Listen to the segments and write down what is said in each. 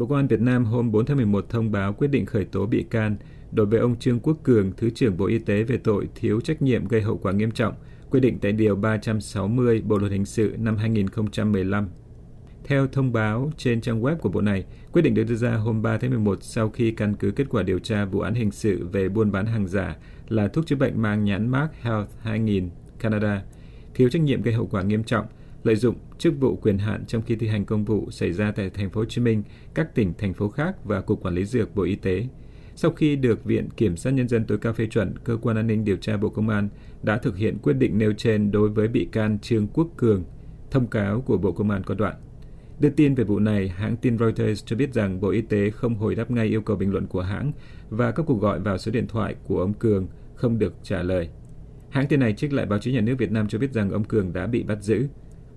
Bộ Công an Việt Nam hôm 4 tháng 11 thông báo quyết định khởi tố bị can đối với ông Trương Quốc Cường, Thứ trưởng Bộ Y tế về tội thiếu trách nhiệm gây hậu quả nghiêm trọng, quy định tại Điều 360 Bộ Luật Hình sự năm 2015. Theo thông báo trên trang web của Bộ này, quyết định được đưa ra hôm 3 tháng 11 sau khi căn cứ kết quả điều tra vụ án hình sự về buôn bán hàng giả là thuốc chữa bệnh mang nhãn Mark Health 2000 Canada, thiếu trách nhiệm gây hậu quả nghiêm trọng, lợi dụng chức vụ quyền hạn trong khi thi hành công vụ xảy ra tại thành phố Hồ Chí Minh, các tỉnh thành phố khác và cục quản lý dược Bộ Y tế. Sau khi được Viện Kiểm sát Nhân dân tối cao phê chuẩn, Cơ quan An ninh Điều tra Bộ Công an đã thực hiện quyết định nêu trên đối với bị can Trương Quốc Cường. Thông cáo của Bộ Công an có đoạn. Đưa tin về vụ này, hãng tin Reuters cho biết rằng Bộ Y tế không hồi đáp ngay yêu cầu bình luận của hãng và các cuộc gọi vào số điện thoại của ông Cường không được trả lời. Hãng tin này trích lại báo chí nhà nước Việt Nam cho biết rằng ông Cường đã bị bắt giữ.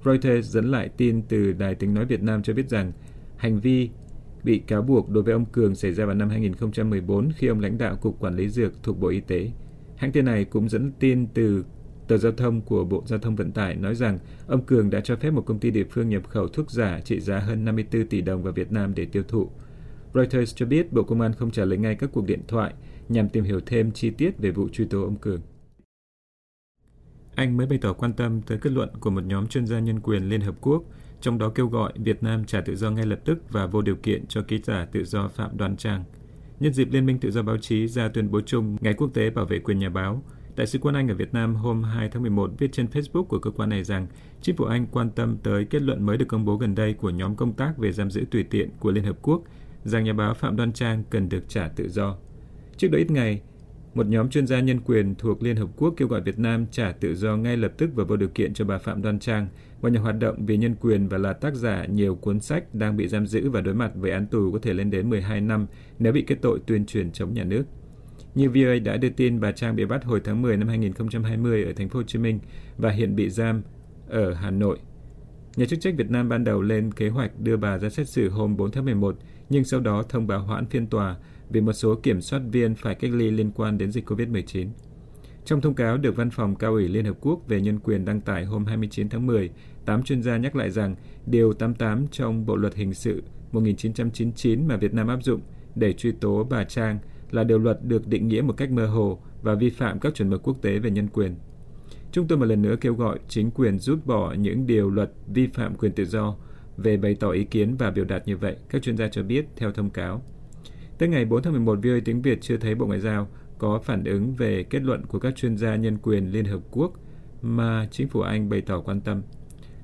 Reuters dẫn lại tin từ Đài tiếng nói Việt Nam cho biết rằng hành vi bị cáo buộc đối với ông Cường xảy ra vào năm 2014 khi ông lãnh đạo Cục Quản lý Dược thuộc Bộ Y tế. Hãng tin này cũng dẫn tin từ tờ giao thông của Bộ Giao thông Vận tải nói rằng ông Cường đã cho phép một công ty địa phương nhập khẩu thuốc giả trị giá hơn 54 tỷ đồng vào Việt Nam để tiêu thụ. Reuters cho biết Bộ Công an không trả lời ngay các cuộc điện thoại nhằm tìm hiểu thêm chi tiết về vụ truy tố ông Cường. Anh mới bày tỏ quan tâm tới kết luận của một nhóm chuyên gia nhân quyền Liên Hợp Quốc, trong đó kêu gọi Việt Nam trả tự do ngay lập tức và vô điều kiện cho ký giả tự do Phạm Đoàn Trang. Nhân dịp Liên minh Tự do Báo chí ra tuyên bố chung Ngày Quốc tế Bảo vệ quyền nhà báo, Đại sứ quán Anh ở Việt Nam hôm 2 tháng 11 viết trên Facebook của cơ quan này rằng chính phủ Anh quan tâm tới kết luận mới được công bố gần đây của nhóm công tác về giam giữ tùy tiện của Liên Hợp Quốc rằng nhà báo Phạm Đoan Trang cần được trả tự do. Trước đó ít ngày, một nhóm chuyên gia nhân quyền thuộc Liên Hợp Quốc kêu gọi Việt Nam trả tự do ngay lập tức và vô điều kiện cho bà Phạm Đoan Trang, một nhà hoạt động vì nhân quyền và là tác giả nhiều cuốn sách đang bị giam giữ và đối mặt với án tù có thể lên đến 12 năm nếu bị kết tội tuyên truyền chống nhà nước. Như VOA đã đưa tin, bà Trang bị bắt hồi tháng 10 năm 2020 ở thành phố Hồ Chí Minh và hiện bị giam ở Hà Nội. Nhà chức trách Việt Nam ban đầu lên kế hoạch đưa bà ra xét xử hôm 4 tháng 11, nhưng sau đó thông báo hoãn phiên tòa vì một số kiểm soát viên phải cách ly liên quan đến dịch COVID-19. Trong thông cáo được Văn phòng Cao ủy Liên Hợp Quốc về Nhân quyền đăng tải hôm 29 tháng 10, 8 chuyên gia nhắc lại rằng Điều 88 trong Bộ Luật Hình sự 1999 mà Việt Nam áp dụng để truy tố bà Trang là điều luật được định nghĩa một cách mơ hồ và vi phạm các chuẩn mực quốc tế về nhân quyền. Chúng tôi một lần nữa kêu gọi chính quyền rút bỏ những điều luật vi phạm quyền tự do về bày tỏ ý kiến và biểu đạt như vậy, các chuyên gia cho biết theo thông cáo. Tới ngày 4 tháng 11, VOA tiếng Việt chưa thấy Bộ Ngoại giao có phản ứng về kết luận của các chuyên gia nhân quyền Liên Hợp Quốc mà chính phủ Anh bày tỏ quan tâm.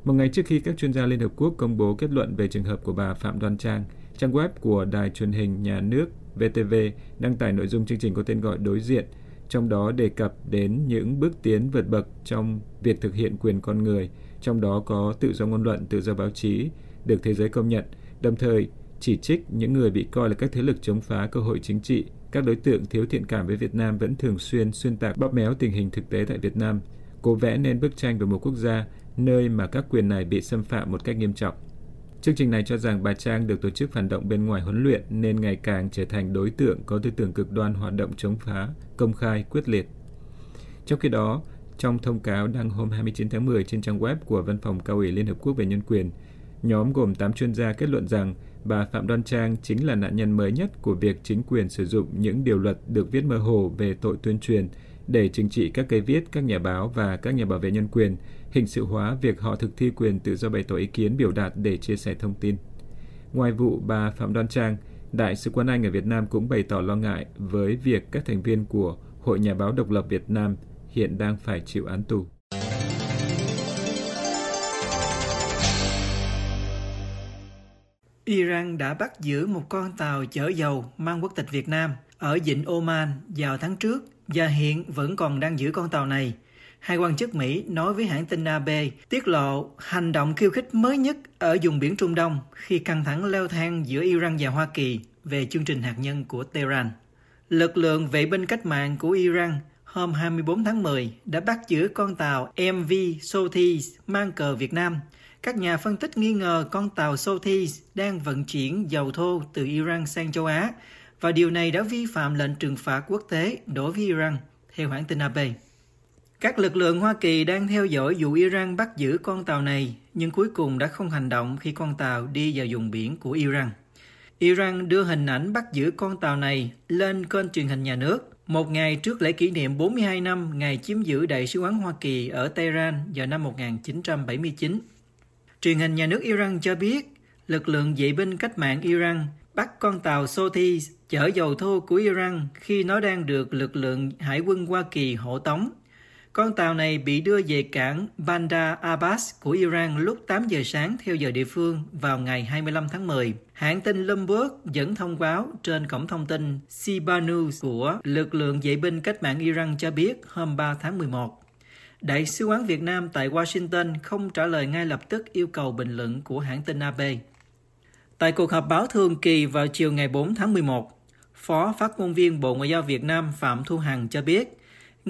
Một ngày trước khi các chuyên gia Liên Hợp Quốc công bố kết luận về trường hợp của bà Phạm Đoan Trang, trang web của Đài truyền hình nhà nước VTV đăng tải nội dung chương trình có tên gọi đối diện, trong đó đề cập đến những bước tiến vượt bậc trong việc thực hiện quyền con người, trong đó có tự do ngôn luận, tự do báo chí, được thế giới công nhận, đồng thời chỉ trích những người bị coi là các thế lực chống phá cơ hội chính trị, các đối tượng thiếu thiện cảm với Việt Nam vẫn thường xuyên xuyên tạc bóp méo tình hình thực tế tại Việt Nam, cố vẽ nên bức tranh về một quốc gia nơi mà các quyền này bị xâm phạm một cách nghiêm trọng. Chương trình này cho rằng bà Trang được tổ chức phản động bên ngoài huấn luyện nên ngày càng trở thành đối tượng có tư tưởng cực đoan hoạt động chống phá, công khai, quyết liệt. Trong khi đó, trong thông cáo đăng hôm 29 tháng 10 trên trang web của Văn phòng Cao ủy Liên Hợp Quốc về Nhân quyền, nhóm gồm 8 chuyên gia kết luận rằng bà Phạm Đoan Trang chính là nạn nhân mới nhất của việc chính quyền sử dụng những điều luật được viết mơ hồ về tội tuyên truyền để trừng trị các cây viết, các nhà báo và các nhà bảo vệ nhân quyền, hình sự hóa việc họ thực thi quyền tự do bày tỏ ý kiến biểu đạt để chia sẻ thông tin. Ngoài vụ bà Phạm Đoan Trang, Đại sứ quán Anh ở Việt Nam cũng bày tỏ lo ngại với việc các thành viên của Hội Nhà báo Độc lập Việt Nam hiện đang phải chịu án tù. Iran đã bắt giữ một con tàu chở dầu mang quốc tịch Việt Nam ở vịnh Oman vào tháng trước và hiện vẫn còn đang giữ con tàu này. Hai quan chức Mỹ nói với hãng tin AB tiết lộ hành động khiêu khích mới nhất ở vùng biển Trung Đông khi căng thẳng leo thang giữa Iran và Hoa Kỳ về chương trình hạt nhân của Tehran. Lực lượng vệ binh cách mạng của Iran hôm 24 tháng 10 đã bắt giữ con tàu MV Sothis mang cờ Việt Nam. Các nhà phân tích nghi ngờ con tàu Sothis đang vận chuyển dầu thô từ Iran sang châu Á và điều này đã vi phạm lệnh trừng phạt quốc tế đối với Iran, theo hãng tin AP. Các lực lượng Hoa Kỳ đang theo dõi vụ Iran bắt giữ con tàu này, nhưng cuối cùng đã không hành động khi con tàu đi vào vùng biển của Iran. Iran đưa hình ảnh bắt giữ con tàu này lên kênh truyền hình nhà nước một ngày trước lễ kỷ niệm 42 năm ngày chiếm giữ Đại sứ quán Hoa Kỳ ở Tehran vào năm 1979. Truyền hình nhà nước Iran cho biết, lực lượng vệ binh cách mạng Iran bắt con tàu Sothi chở dầu thô của Iran khi nó đang được lực lượng hải quân Hoa Kỳ hộ tống con tàu này bị đưa về cảng Bandar Abbas của Iran lúc 8 giờ sáng theo giờ địa phương vào ngày 25 tháng 10. Hãng tin Bloomberg dẫn thông báo trên cổng thông tin Siba News của lực lượng vệ binh cách mạng Iran cho biết hôm 3 tháng 11. Đại sứ quán Việt Nam tại Washington không trả lời ngay lập tức yêu cầu bình luận của hãng tin AP. Tại cuộc họp báo thường kỳ vào chiều ngày 4 tháng 11, Phó phát ngôn viên Bộ Ngoại giao Việt Nam Phạm Thu Hằng cho biết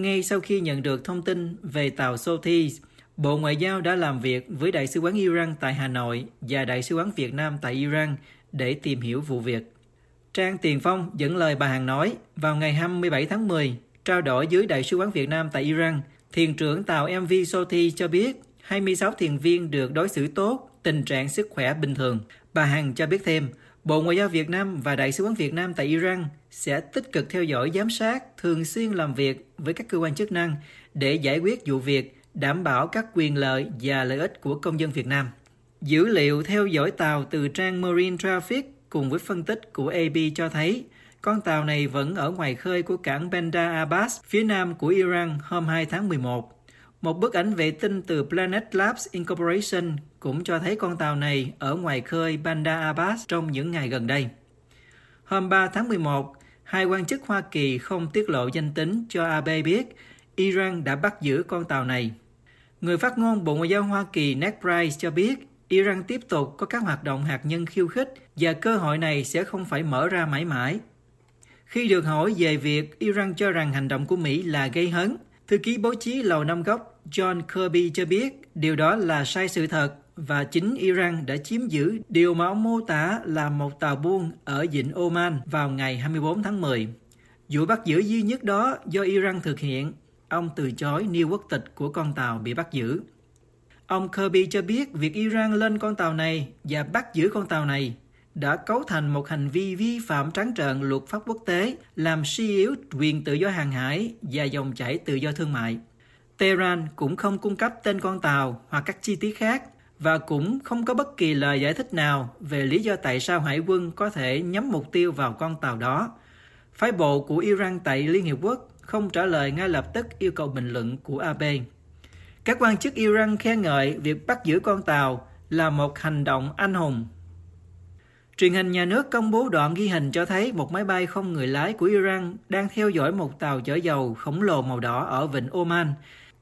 ngay sau khi nhận được thông tin về tàu Sothi, Bộ Ngoại giao đã làm việc với Đại sứ quán Iran tại Hà Nội và Đại sứ quán Việt Nam tại Iran để tìm hiểu vụ việc. Trang Tiền Phong dẫn lời bà Hằng nói, vào ngày 27 tháng 10, trao đổi dưới Đại sứ quán Việt Nam tại Iran, thuyền trưởng tàu MV Sothi cho biết 26 thuyền viên được đối xử tốt, tình trạng sức khỏe bình thường. Bà Hằng cho biết thêm, Bộ Ngoại giao Việt Nam và Đại sứ quán Việt Nam tại Iran sẽ tích cực theo dõi giám sát, thường xuyên làm việc với các cơ quan chức năng để giải quyết vụ việc, đảm bảo các quyền lợi và lợi ích của công dân Việt Nam. Dữ liệu theo dõi tàu từ trang Marine Traffic cùng với phân tích của AB cho thấy con tàu này vẫn ở ngoài khơi của cảng Bandar Abbas, phía nam của Iran hôm 2 tháng 11. Một bức ảnh vệ tinh từ Planet Labs Incorporation cũng cho thấy con tàu này ở ngoài khơi Bandar Abbas trong những ngày gần đây. Hôm 3 tháng 11, hai quan chức Hoa Kỳ không tiết lộ danh tính cho AB biết Iran đã bắt giữ con tàu này. Người phát ngôn Bộ Ngoại giao Hoa Kỳ Ned Price cho biết Iran tiếp tục có các hoạt động hạt nhân khiêu khích và cơ hội này sẽ không phải mở ra mãi mãi. Khi được hỏi về việc Iran cho rằng hành động của Mỹ là gây hấn, thư ký báo chí Lầu Năm Góc John Kirby cho biết điều đó là sai sự thật và chính Iran đã chiếm giữ điều mà ông mô tả là một tàu buôn ở vịnh Oman vào ngày 24 tháng 10. Vụ bắt giữ duy nhất đó do Iran thực hiện, ông từ chối nêu quốc tịch của con tàu bị bắt giữ. Ông Kirby cho biết việc Iran lên con tàu này và bắt giữ con tàu này đã cấu thành một hành vi vi phạm trắng trợn luật pháp quốc tế, làm suy yếu quyền tự do hàng hải và dòng chảy tự do thương mại. Tehran cũng không cung cấp tên con tàu hoặc các chi tiết khác và cũng không có bất kỳ lời giải thích nào về lý do tại sao hải quân có thể nhắm mục tiêu vào con tàu đó. Phái bộ của Iran tại Liên Hiệp Quốc không trả lời ngay lập tức yêu cầu bình luận của AB. Các quan chức Iran khen ngợi việc bắt giữ con tàu là một hành động anh hùng. Truyền hình nhà nước công bố đoạn ghi hình cho thấy một máy bay không người lái của Iran đang theo dõi một tàu chở dầu khổng lồ màu đỏ ở vịnh Oman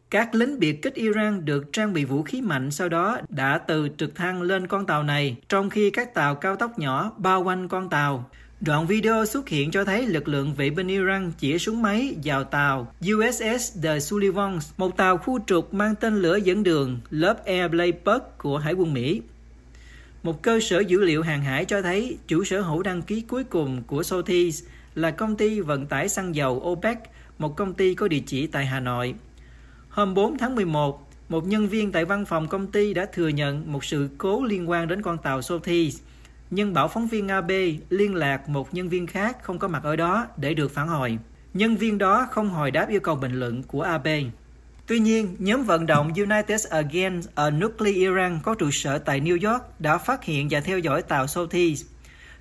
các lính biệt kích Iran được trang bị vũ khí mạnh sau đó đã từ trực thăng lên con tàu này, trong khi các tàu cao tốc nhỏ bao quanh con tàu. Đoạn video xuất hiện cho thấy lực lượng vệ binh Iran chỉ súng máy vào tàu USS The Sullivan, một tàu khu trục mang tên lửa dẫn đường lớp Air Bird của Hải quân Mỹ. Một cơ sở dữ liệu hàng hải cho thấy chủ sở hữu đăng ký cuối cùng của Sothis là công ty vận tải xăng dầu OPEC, một công ty có địa chỉ tại Hà Nội. Hôm 4 tháng 11, một nhân viên tại văn phòng công ty đã thừa nhận một sự cố liên quan đến con tàu Sothis, nhưng bảo phóng viên AB liên lạc một nhân viên khác không có mặt ở đó để được phản hồi. Nhân viên đó không hồi đáp yêu cầu bình luận của AB. Tuy nhiên, nhóm vận động United Against a Nuclear Iran có trụ sở tại New York đã phát hiện và theo dõi tàu Sothis.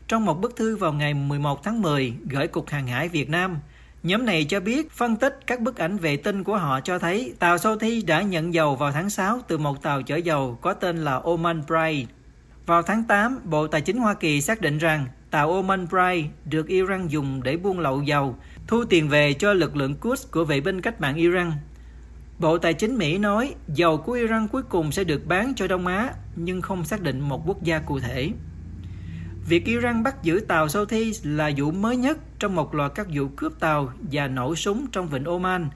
Trong một bức thư vào ngày 11 tháng 10 gửi Cục Hàng hải Việt Nam, Nhóm này cho biết phân tích các bức ảnh vệ tinh của họ cho thấy tàu Southi đã nhận dầu vào tháng 6 từ một tàu chở dầu có tên là Oman Pride. Vào tháng 8, Bộ Tài chính Hoa Kỳ xác định rằng tàu Oman Pride được Iran dùng để buôn lậu dầu, thu tiền về cho lực lượng Quds của vệ binh cách mạng Iran. Bộ Tài chính Mỹ nói dầu của Iran cuối cùng sẽ được bán cho Đông Á, nhưng không xác định một quốc gia cụ thể. Việc Iran bắt giữ tàu Houthi là vụ mới nhất trong một loạt các vụ cướp tàu và nổ súng trong vịnh Oman.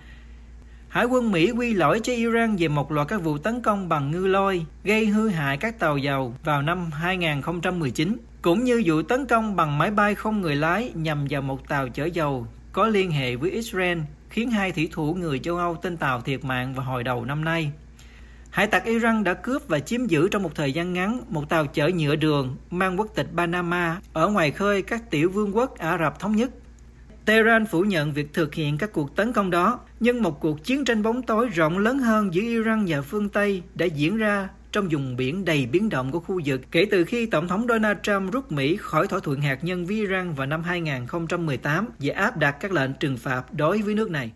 Hải quân Mỹ quy lỗi cho Iran về một loạt các vụ tấn công bằng ngư lôi gây hư hại các tàu dầu vào năm 2019, cũng như vụ tấn công bằng máy bay không người lái nhằm vào một tàu chở dầu có liên hệ với Israel khiến hai thủy thủ người châu Âu tên tàu thiệt mạng vào hồi đầu năm nay. Hải tặc Iran đã cướp và chiếm giữ trong một thời gian ngắn một tàu chở nhựa đường mang quốc tịch Panama ở ngoài khơi các tiểu vương quốc Ả Rập Thống Nhất. Tehran phủ nhận việc thực hiện các cuộc tấn công đó, nhưng một cuộc chiến tranh bóng tối rộng lớn hơn giữa Iran và phương Tây đã diễn ra trong vùng biển đầy biến động của khu vực kể từ khi Tổng thống Donald Trump rút Mỹ khỏi thỏa thuận hạt nhân với Iran vào năm 2018 và áp đặt các lệnh trừng phạt đối với nước này.